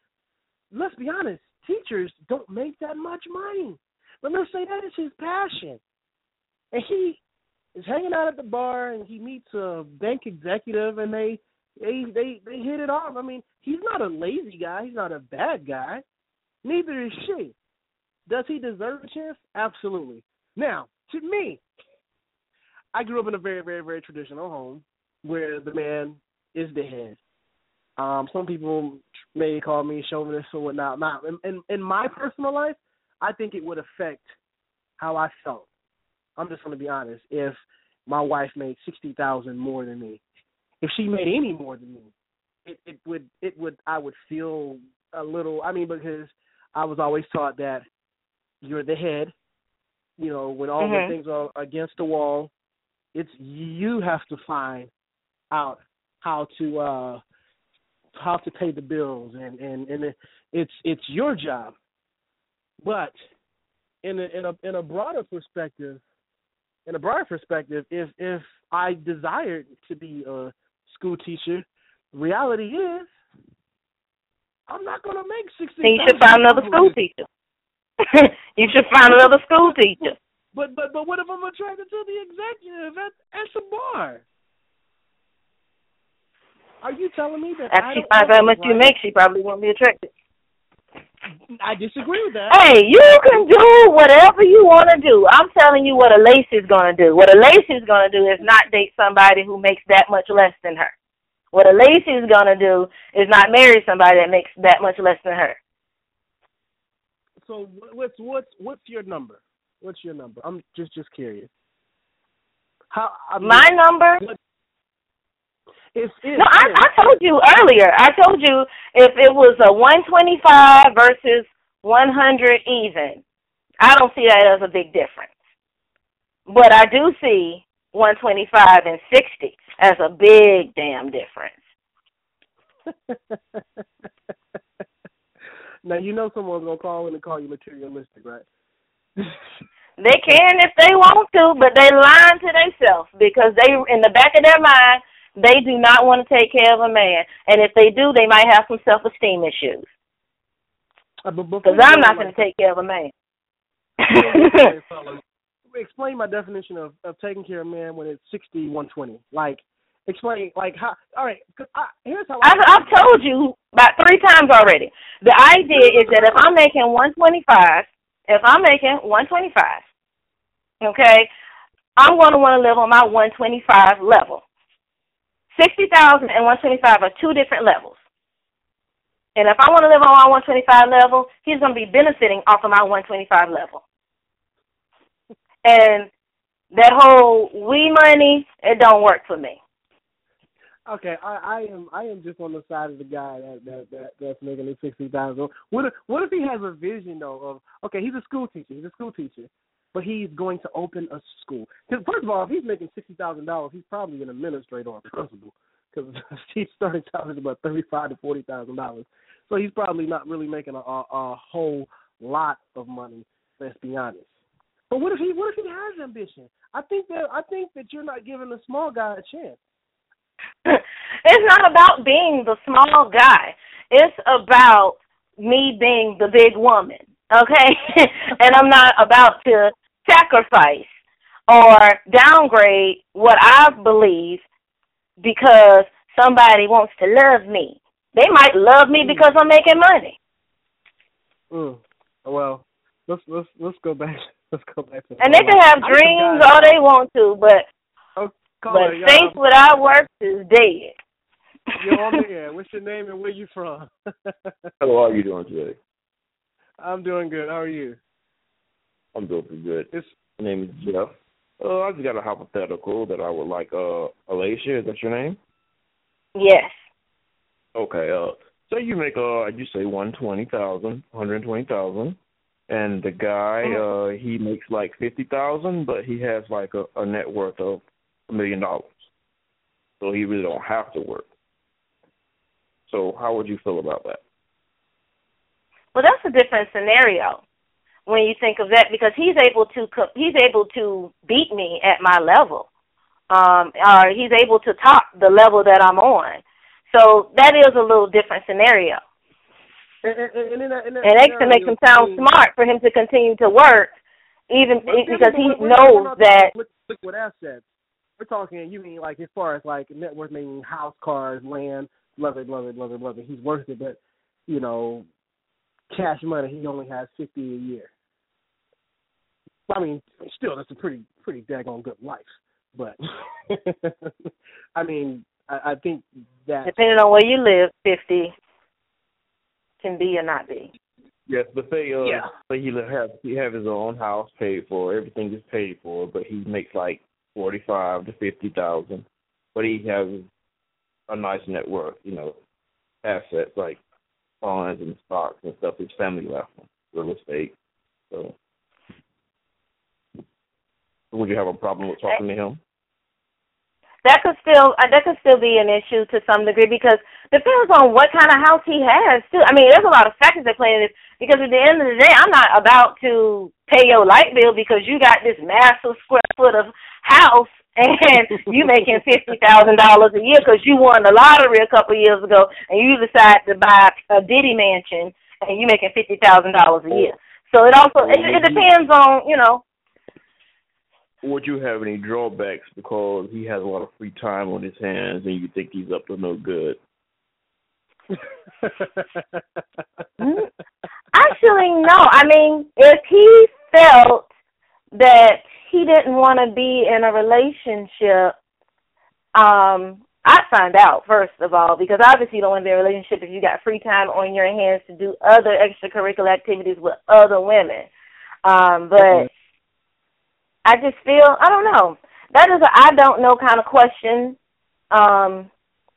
Let's be honest, teachers don't make that much money. But let's say that is his passion. And he is hanging out at the bar and he meets a bank executive and they they they, they hit it off. I mean, he's not a lazy guy, he's not a bad guy. Neither is she. Does he deserve a chance? Absolutely. Now, to me, I grew up in a very, very, very traditional home where the man is the head. Um, some people may call me chauvinist or whatnot. Now, in, in in my personal life, I think it would affect how I felt. I'm just going to be honest. If my wife made sixty thousand more than me, if she made any more than me, it it would it would I would feel a little. I mean, because I was always taught that you're the head. You know, when all Mhm. the things are against the wall, it's you have to find out how to uh how to pay the bills and and and it's it's your job. But in a in a in a broader perspective, in a broader perspective, if if I desired to be a school teacher, reality is I'm not gonna make sixty. Then you should find another school teacher. you should find another school teacher. But but but what if I'm attracted to the executive at at the bar? Are you telling me that I After she finds out how much you make, she probably won't be attracted. I disagree with that. Hey, you can do whatever you want to do. I'm telling you what a Lacey's going to do. What a Lacey's going to do is not date somebody who makes that much less than her. What a Lacey's going to do is not marry somebody that makes that much less than her. So what's what's what's your number? What's your number? I'm just just curious. How I mean, My number? If, if No, I, I told you earlier. I told you if it was a 125 versus 100 even, I don't see that as a big difference. But I do see 125 and 60 as a big damn difference. now you know someone's gonna call in and call you materialistic, right? They can if they want to, but they lying to themselves because they, in the back of their mind, they do not want to take care of a man, and if they do, they might have some self-esteem issues. Uh, but before Because you I'm not like, going to take care of a man. Explain my definition of, of taking care of a man when it's sixty one twenty. Like, explain like how. All right, 'cause I, here's how. I've, I've told you about three times already. The idea is that if I'm making 125, if I'm making 125, okay, I'm going to want to live on my 125 level. 60,000 and 125 are two different levels. And if I want to live on my 125 level, he's going to be benefiting off of my 125 level. And that whole we money, it don't work for me. Okay, I, I am I am just on the side of the guy that that, that that's making the sixty thousand. What if what if he has a vision though of okay, he's a school teacher, he's a school teacher, but he's going to open a school. 'Cause First of all, if he's making sixty thousand dollars, he's probably an administrator or principal because he's starting salary is about thirty five to forty thousand dollars. So he's probably not really making a, a a whole lot of money. Let's be honest. But what if he what if he has ambition? I think that I think that you're not giving the small guy a chance. it's not about being the small guy. It's about me being the big woman, okay? and I'm not about to sacrifice or downgrade what I believe because somebody wants to love me. They might love me because I'm making money. Mm. Well, let's let's let's go back. Let's go back to. And they can have dreams all they want to, but Oh, but it, y'all. faith without works is dead. You're on the air. What's your name and where you from? How are you doing today? I'm doing good. How are you? I'm doing pretty good. It's My name is Jeff. Uh, I just got a hypothetical that I would like. Uh, Alicia, is that your name? Yes. Okay. Uh, say you make uh, you say one twenty thousand, one hundred twenty thousand, and the guy uh he makes like fifty thousand, but he has like a, a net worth of a million dollars, so he really don't have to work. So how would you feel about that? Well, that's a different scenario when you think of that because he's able to he's able to beat me at my level, um, or he's able to top the level that I'm on. So that is a little different scenario, and, and, and, and that can make him sound smart for him to continue to work, even because he knows that. talking liquid- liquid assets. We're talking. You mean like as far as like net worth, meaning house, cars, land, blah blah blah blah blah blah. blah. He's worth it, but you know, cash money. He only has fifty a year. I mean, still, that's a pretty pretty daggone good life. But I mean, I, I think that Depending on where you live, fifty can be or not be. Yes, but say uh, Yeah. say he have he have his own house paid for, everything is paid for, but he makes like forty five to fifty thousand, but he has a nice net worth, you know, assets like bonds and stocks and stuff his family left him, real estate. So Would you have a problem with talking to him? That could still uh, that could still be an issue to some degree because depends on what kind of house he has too. I mean, there's a lot of factors that play in this because at the end of the day, I'm not about to pay your light bill because you got this massive square foot of house and you making fifty thousand dollars a year because you won the lottery a couple of years ago and you decide to buy a Diddy mansion and you making fifty thousand dollars a year. So it also it, it depends on you know Would you have any drawbacks because he has a lot of free time on his hands and you think he's up to no good? Actually, no. I mean, if he felt that he didn't want to be in a relationship, um, I'd find out first of all because obviously you don't want to be in a relationship if you got free time on your hands to do other extracurricular activities with other women. Um, but I just feel I don't know. That is a I don't know kind of question. Um,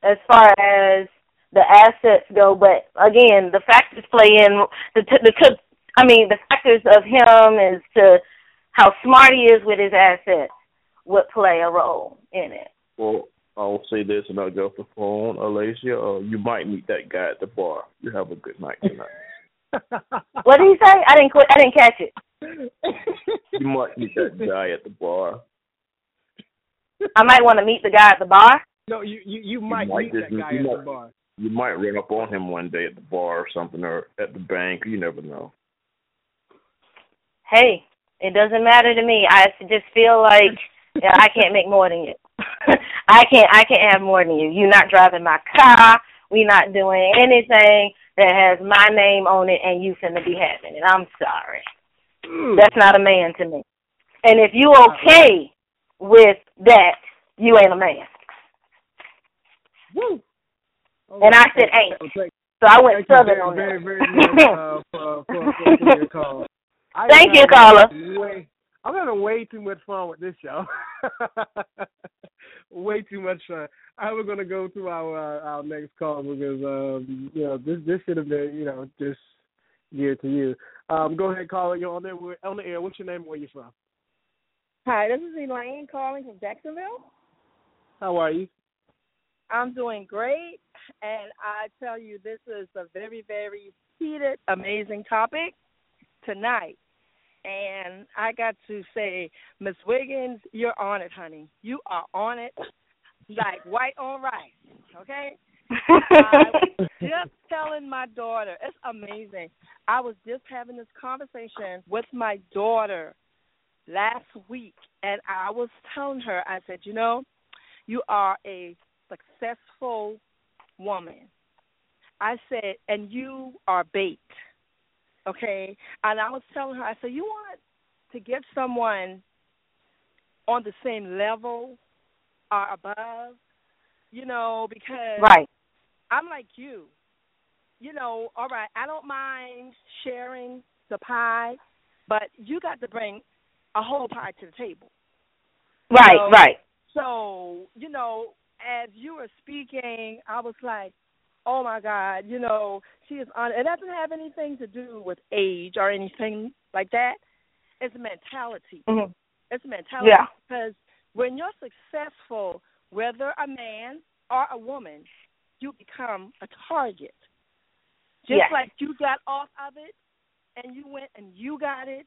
as far as the assets go, but again, the factors play in the the, the I mean, the factors of him as to how smart he is with his assets would play a role in it. Well, I'll say this and I'll get off the phone, Alicia. Uh, you might meet that guy at the bar. You have a good night tonight. what did he say? I didn't quit. I didn't catch it. You might meet that guy at the bar. I might want to meet the guy at the bar. No, you you, you might, might meet just- that guy at might- the bar. You might run up on him one day at the bar or something, or at the bank. You never know. Hey, it doesn't matter to me. I just feel like yeah, I can't make more than you. I can't. I can't have more than you. You're not driving my car. We're not doing anything that has my name on it, and you finna be having it. I'm sorry. That's not a man to me. And if you okay with that, you ain't a man. Woo. And I said ain't. Okay. So I went southern very, on very, that. very much uh, for, for, for, for your call. I Thank you, caller. Way, I'm having way too much fun with this show. way too much fun. I was gonna go to our uh, our next call because um, you know this this should have been you know just geared to you. Um, go ahead, caller. You're on there. We're on the air. What's your name? Where you from? Hi, this is Elaine calling from Jacksonville. How are you? I'm doing great, and I tell you, this is a very, very heated, amazing topic tonight. And I got to say, Miss Wiggins, you're on it, honey. You are on it like white on rice, okay? I was just telling my daughter, it's amazing. I was just having this conversation with my daughter last week, and I was telling her, I said, you know, you are a successful woman. I said, and you are bait. Okay? And I was telling her, I said, you want to get someone on the same level or above, you know, because Right. I'm like you. You know, all right, I don't mind sharing the pie, but you got to bring a whole pie to the table. Right, So- right. So, you know, as you were speaking, I was like, oh my God, you know, she is on. It doesn't have anything to do with age or anything like that. It's mentality. Mhm. It's mentality. Yeah. Because when you're successful, whether a man or a woman, you become a target. Just Yes. like you got off of it and you went and you got it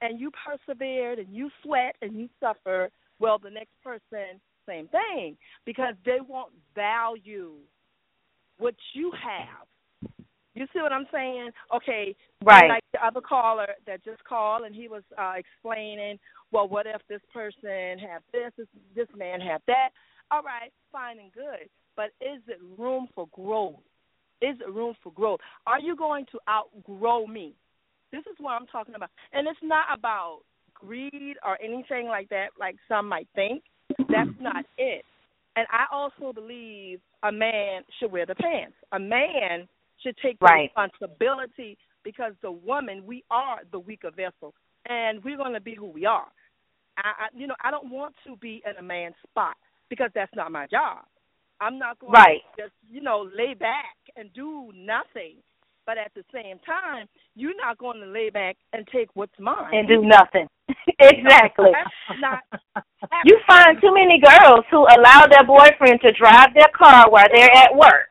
and you persevered and you sweat and you suffer, well, the next person, same thing, because they won't value what you have. You see what I'm saying? Okay, Right. Like the other caller that just called, and he was uh, explaining, well, what if this person have this, this, this man have that? All right, fine and good, but is it room for growth? Is it room for growth? Are you going to outgrow me? This is what I'm talking about, and it's not about greed or anything like that, like some might think. That's not it. And I also believe a man should wear the pants. A man should take Right. responsibility because the woman, we are the weaker vessel, and we're going to be who we are. I, I, you know, I don't want to be in a man's spot because that's not my job. I'm not going Right. to just, you know, lay back and do nothing. But at the same time, you're not going to lay back and take what's mine. And do nothing. exactly. Not You find too many girls who allow their boyfriend to drive their car while they're at work.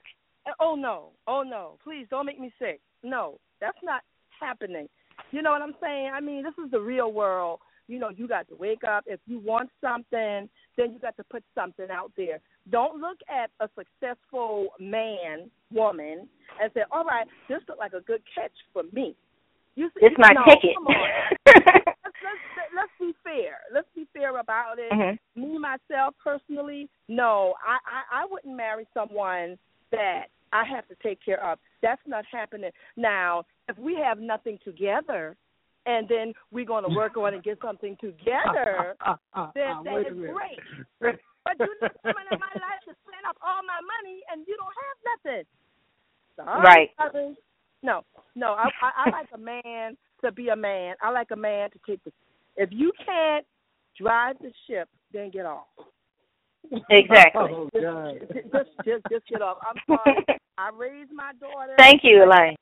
Oh no, oh no! Please don't make me sick. No, that's not happening. You know what I'm saying? I mean, this is the real world. You know, you got to wake up. If you want something, then you got to put something out there. Don't look at a successful man, woman, and say, "All right, this looks like a good catch for me." You see, It's my no, ticket. Let's, let's, let's be fair. Let's be fair about it. Mhm. Me myself personally, no, I, I I wouldn't marry someone that I have to take care of. That's not happening. Now, if we have nothing together, and then we're going to work on and get something together, then Ah, that wait a is great. But you're not coming in my life to spend up all my money and you don't have nothing. Sorry, Right. brothers. No, no. I, I I like a man to be a man. I like a man to take the. If you can't drive the ship, then get off. Exactly. Oh, God. Just, just, just, just get off. I'm sorry. I raised my daughter. Thank you, Elaine.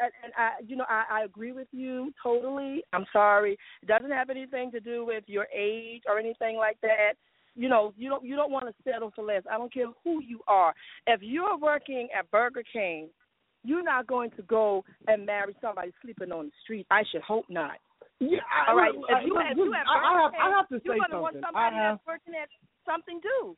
And I, you know, I, I agree with you totally. I'm sorry. It doesn't have anything to do with your age or anything like that. You know, you don't you don't want to settle for less. I don't care who you are. If you're working at Burger King, you're not going to go and marry somebody sleeping on the street. I should hope not. Yeah, I, All right. look, If you look, have, look, you have I, I have, Burger I have to King, say you're gonna want somebody I have, that's working at something too.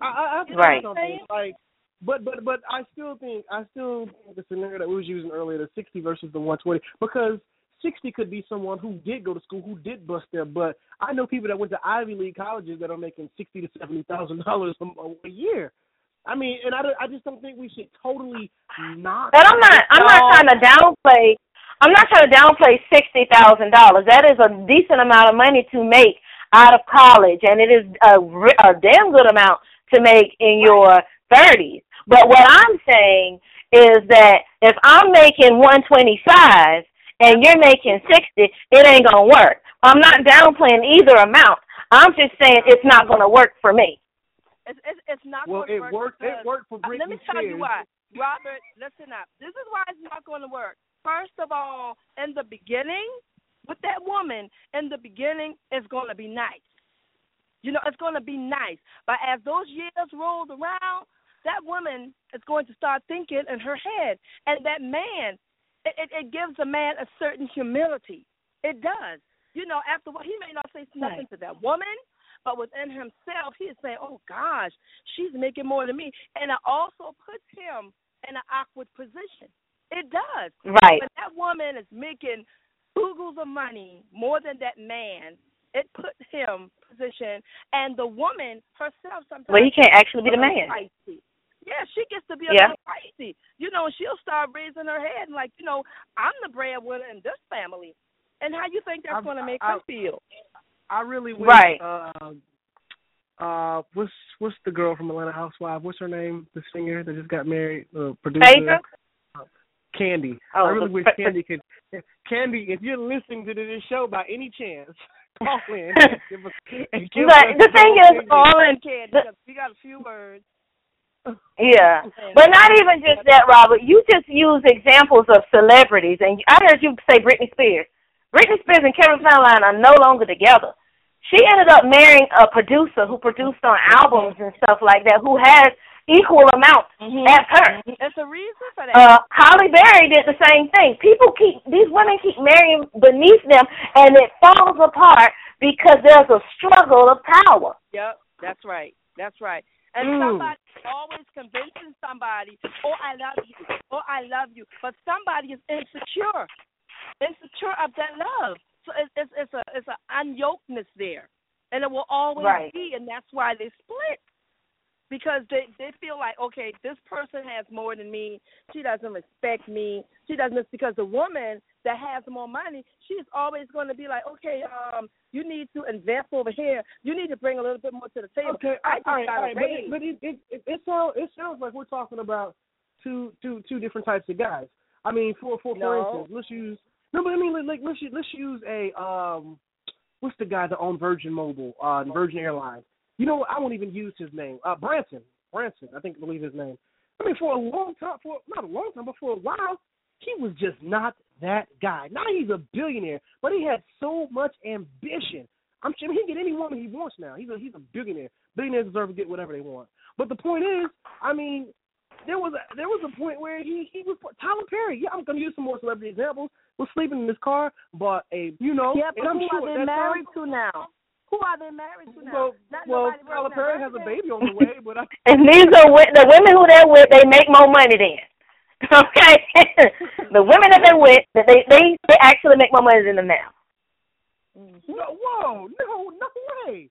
I, I have to Right. say something. Like, but but but I still think I still think the scenario that we was using earlier, the sixty versus the one twenty, because sixty could be someone who did go to school, who did bust their butt. I know people that went to Ivy League colleges that are making sixty to seventy thousand dollars a year. I mean, and I, I just don't think we should totally not. But I'm not. I'm not trying to downplay. I'm not trying to downplay sixty thousand dollars. That is a decent amount of money to make out of college, and it is a, a damn good amount to make in your thirties. But what I'm saying is that if I'm making one twenty five and you're making sixty, it ain't gonna work. I'm not downplaying either amount. I'm just saying it's not gonna work for me. It's it's, it's not Well, going to work. worked. It because- worked for Uh, Britney Let me tell you Spears. why. Robert, listen up. This is why it's not going to work. First of all, in the beginning, with that woman, in the beginning, it's going to be nice. You know, it's going to be nice. But as those years rolled around, that woman is going to start thinking in her head. And that man, it, it, it gives a man a certain humility. It does. You know, after what, he may not say nothing to that woman, but within himself, he is saying, "Oh gosh, she's making more than me," and it also puts him in an awkward position. It does. Right. When that woman is making oogles of money more than that man, it puts him position, and the woman herself sometimes. Well, he can't actually be the man. Feisty. Yeah, she gets to be a Yeah. little feisty. You know, she'll start raising her head and like, you know, I'm the breadwinner in this family. And how you think that's I- going to make I- her feel? I really wish. Right. Uh, uh, what's what's the girl from Atlanta Housewives? What's her name? The singer that just got married, the producer. Phaedra? Kandi. Oh, I really wish Kandi could. Kandi, if you're listening to this show by any chance, call in. and give us, and give But us the thing is, opinion. All in, Kandi. because we got a few words. Yeah, but not even just that, Robert. You just use examples of celebrities, and I heard you say Britney Spears. Britney Spears and Kevin Federline are no longer together. She ended up marrying a producer who produced on albums and stuff like that, who has equal amounts as her. There's a reason for that. Uh, Halle Berry did the same thing. People keep these women keep marrying beneath them, and it falls apart because there's a struggle of power. Yep, that's right. That's right. And Mm. somebody always convincing somebody, oh, I love you, oh, I love you, but somebody is insecure, insecure of that love. So it's it's, it's a it's an unyokeness there, and it will always Right. be, and that's why they split because they they feel like okay, this person has more than me. She doesn't respect me. She doesn't because the woman that has more money, she's always going to be like, okay, um, you need to invest over here. You need to bring a little bit more to the table. Okay, I all right, all right, but it, but it it it, it sounds it sounds like we're talking about two two two different types of guys. I mean, for for for instance, let's use no, but I mean, like let's let's use a um, what's the guy that owned Virgin Mobile, uh, Virgin Airlines. You know. I won't even use his name. Uh, Branson, Branson, I think I believe his name. I mean, for a long time, for not a long time, but for a while, he was just not that guy. Now he's a billionaire, but he had so much ambition. I'm sure he can get any woman he wants now. He's a he's a billionaire. Billionaires deserve to get whatever they want. But the point is, I mean, there was a there was a point where he he was Tyler Perry. Yeah, I'm gonna use some more celebrity examples. Was sleeping in his car, but a you know, yeah, but and I'm who sure they that married time, to now? Who are they married to now? Well, Not well, nobody Tyler Perry has a baby on the way, but I, And these are wi- the women who they're with. They make more money then. Okay, the women that they're with, that they they they actually make more money than them now. no, whoa, no, no way,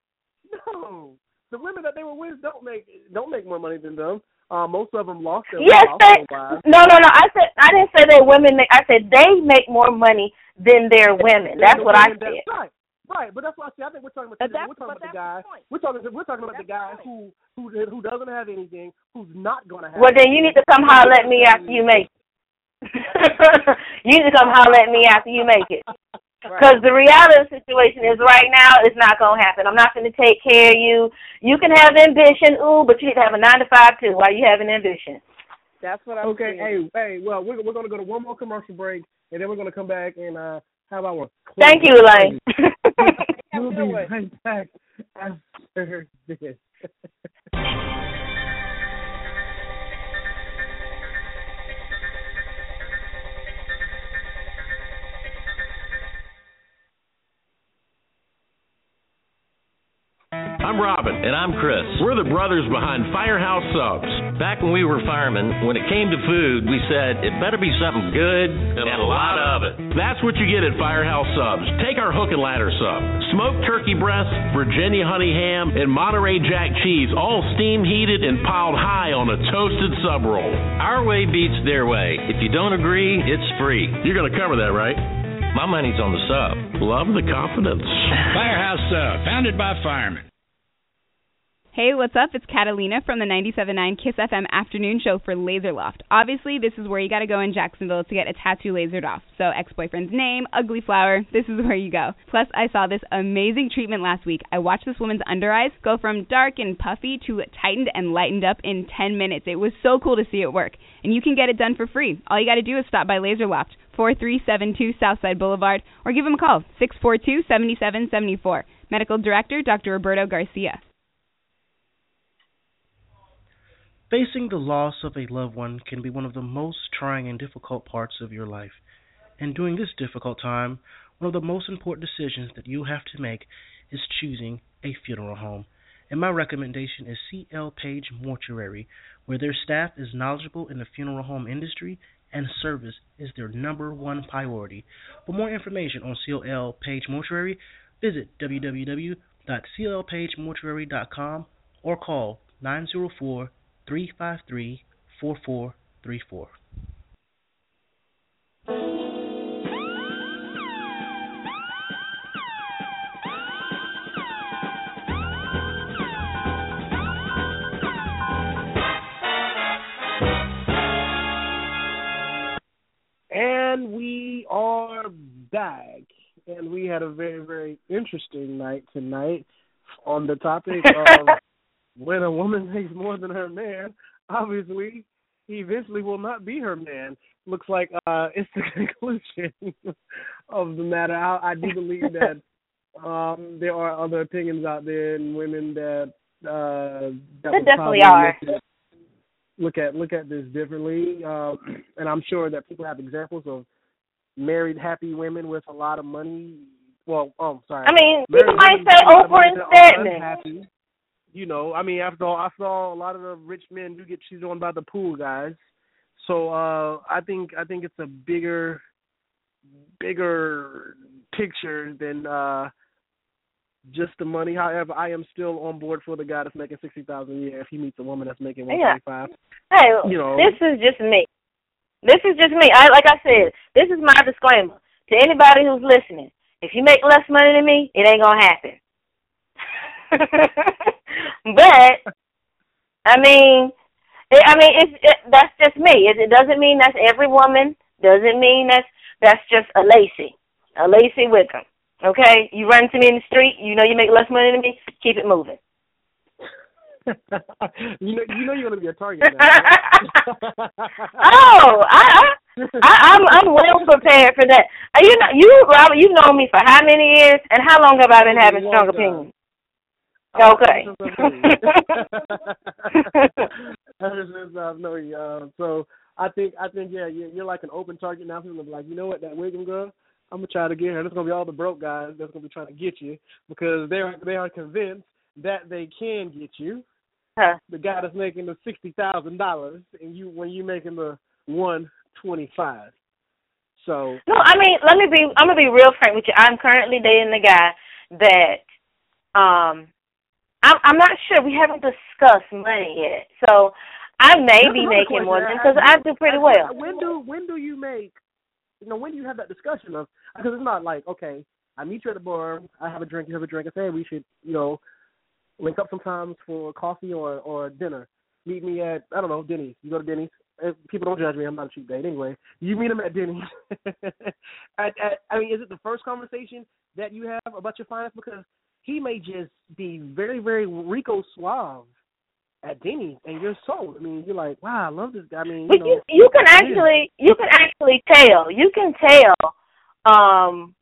no. The women that they were with don't make don't make more money than them. Uh, most of them lost their Yes, they. No, no, no. I said I didn't say that women make. I said they make more money than their women. That's the what I women that- said. Right, right. But that's what I see. I think we're talking about. But that's- we're talking about the that's guy. the. We're talking. We're talking about the guy who who who doesn't have anything, who's not going to have. Well, then you need to somehow let me after you make. it. you need to come holler at me after you make it. Because the reality of the situation is right now it's not gonna happen. I'm not gonna take care of you. You can have ambition, ooh, but you need to have a nine to five too while you having ambition. That's what I'm Okay, saying. hey, hey. Well, we're we're going to go to one more commercial break, and then we're going to come back and uh have our. Thank you, Elaine. We'll be right back after this. I'm Robin. And I'm Chris. We're the brothers behind Firehouse Subs. Back when we were firemen, when it came to food, we said it better be something good and, a lot of it. That's what you get at Firehouse Subs. Take our hook and ladder sub. Smoked turkey breast, Virginia honey ham, and Monterey Jack cheese, all steam heated and piled high on a toasted sub roll. Our way beats their way. If you don't agree, it's free. You're going to cover that, right? My money's on the sub. Love the confidence. Firehouse Sub, founded by firemen. Hey, what's up? It's Catalina from the 97.9 Kiss FM afternoon show for Laser Loft. Obviously, this is where you got to go in Jacksonville to get a tattoo lasered off. So, ex-boyfriend's name, ugly flower, this is where you go. Plus, I saw this amazing treatment last week. I watched this woman's under eyes go from dark and puffy to tightened and lightened up in 10 minutes. It was so cool to see it work. And you can get it done for free. All you got to do is stop by Laser Loft, 4372 Southside Boulevard, or give them a call, 642-7774. Medical Director, Dr. Roberto Garcia. Facing the loss of a loved one can be one of the most trying and difficult parts of your life. And during this difficult time, one of the most important decisions that you have to make is choosing a funeral home. And my recommendation is CL Page Mortuary, where their staff is knowledgeable in the funeral home industry and service is their number one priority. For more information on CL Page Mortuary, visit www.clpagemortuary.com or call 904 353 4434. And we are back. And we had a very, very interesting night tonight on the topic of when a woman makes more than her man. Obviously, he eventually will not be her man. Looks like uh it's the conclusion of the matter. I, I do believe that um there are other opinions out there and women that uh that There definitely are. Look at, look at look at this differently. Um and I'm sure that people have examples of married happy women with a lot of money. Well, oh sorry. I mean, people might say with a lot of Oprah and Stedman. You know, I mean, after all, I saw a lot of the rich men do get cheated on by the pool guys. So uh I think I think it's a bigger bigger picture than uh just the money. However, I am still on board for the guy that's making sixty thousand a year if he meets a woman that's making one Yeah. Hey, You know. this is just me. This is just me. I like I said, this is my disclaimer to anybody who's listening. If you make less money than me, it ain't gonna happen. but I mean, it, I mean, it's it, that's just me. It, it doesn't mean that's every woman. Doesn't mean that's that's just a Lacey, a Lacey Wickham. Okay, you run into me in the street. You know you make less money than me. Keep it moving. you know, you know you're gonna be a target. Now, right? oh, I, I I'm I'm well prepared for that. You know, you Robert, you've known me for how many years, and how long have I been having strong opinions? Okay. Ever since I've known you, so I think I think yeah, you're, you're like an open target now. People are like, you know what, that Wiggum girl, I'm gonna try to get her. There's gonna be all the broke guys that's gonna be trying to get you because they are they are convinced that they can get you. Huh. The guy that's making the sixty thousand dollars, and you when you making the one twenty five. So No, I mean, let me be. I'm gonna be real frank with you. I'm currently dating a guy that, um, I'm I'm not sure. We haven't discussed money yet, so I may That's be making question. more than because I do pretty well. When do when do you make? You know, when do you have that discussion of? Because it's not like okay, I meet you at the bar, I have a drink, you have a drink, I say we should, you know, link up sometimes for coffee or or dinner. Meet me at I don't know Denny's. You go to Denny's. People don't judge me. I'm not a cheap date anyway. You meet him at Denny's. at, at, I mean, is it the first conversation that you have about your finance? Because he may just be very, very Rico suave at Denny's, and you're sold. I mean, you're like, wow, I love this guy. I mean, you But know, you you can actually you can actually tell. You can tell. Um,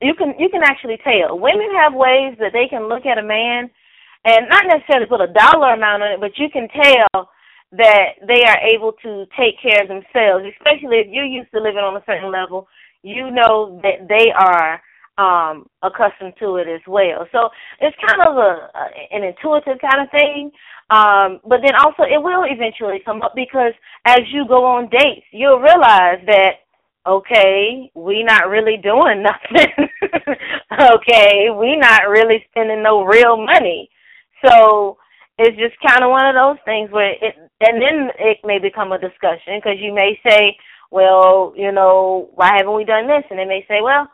you can you can actually tell. Women have ways that they can look at a man, and not necessarily put a dollar amount on it, but you can tell that they are able to take care of themselves. Especially if you're used to living on a certain level, you know that they are um accustomed to it as well. So it's kind of a, a an intuitive kind of thing. Um, but then also it will eventually come up because as you go on dates, you'll realize that okay, we not really doing nothing. okay, we not really spending no real money. So it's just kind of one of those things where it, and then it may become a discussion because you may say, well, you know, why haven't we done this? And they may say, well,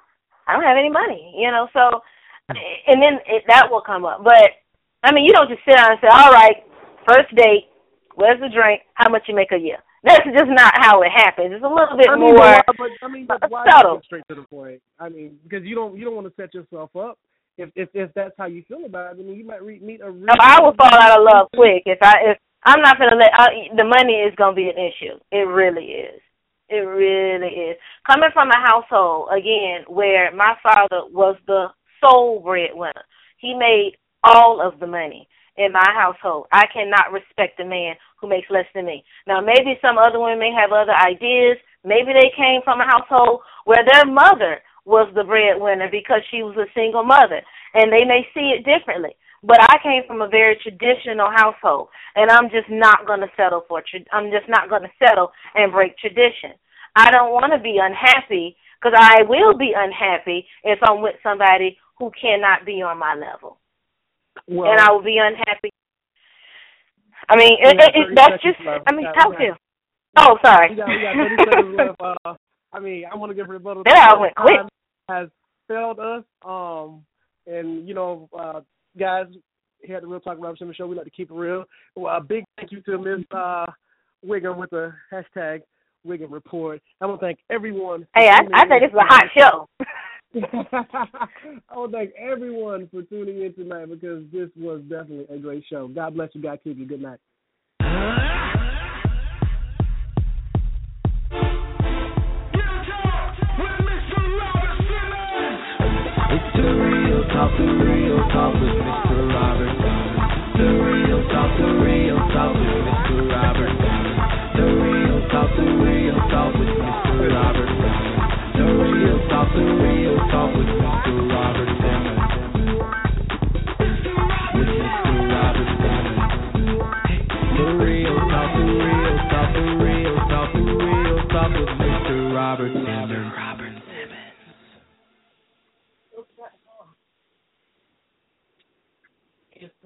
I don't have any money, you know. So, and then it, that will come up. But I mean, you don't just sit down and say, all right, first date, where's the drink? How much you make a year? That's just not how it happens. It's a little bit I mean, more but, but I mean, but why subtle. straight to the point? I mean, because you don't you don't want to set yourself up. If if if that's how you feel about it, I mean, you might re- meet a. Really I will fall out of love quick if I if I'm not gonna let I, the money is gonna be an issue. It really is. It really is. Coming from a household again where my father was the sole breadwinner, he made all of the money in my household. I cannot respect a man who makes less than me. Now maybe some other women may have other ideas. Maybe they came from a household where their mother was the breadwinner because she was a single mother and they may see it differently. But I came from a very traditional household and I'm just not going to settle for tra- I'm just not going to settle and break tradition. I don't want to be unhappy because I will be unhappy if I'm with somebody who cannot be on my level. Well, and I will be unhappy. I mean, it, it, it, that's just. left. I mean, talk to. Oh, sorry. We got, we got 30 seconds left. Uh, I mean, I want to give rebuttal. That all went quick. Has failed us. Um, and you know, uh, guys, here at the Real Talk Simmons Show, we like to keep it real. Well, a big thank you to Miss uh, Wiggum with the hashtag Wiggum Report. I want to thank everyone. Hey, I, I in think it's a hot show. I want to thank everyone for tuning in tonight because this was definitely a great show. God bless you. God keep you. Good night. Talk, the real talk with Mr. Robert Dunn. The real talk, the real talk with Mr. Robert Dunn. The real talk, the real talk with Mr. Robert Dunn. The real talk, the real talk with Mr. Robert Dunn. With Mr. Robert Dunn. The real talk, the real talk, the real talk, the real talk with Mr. Robert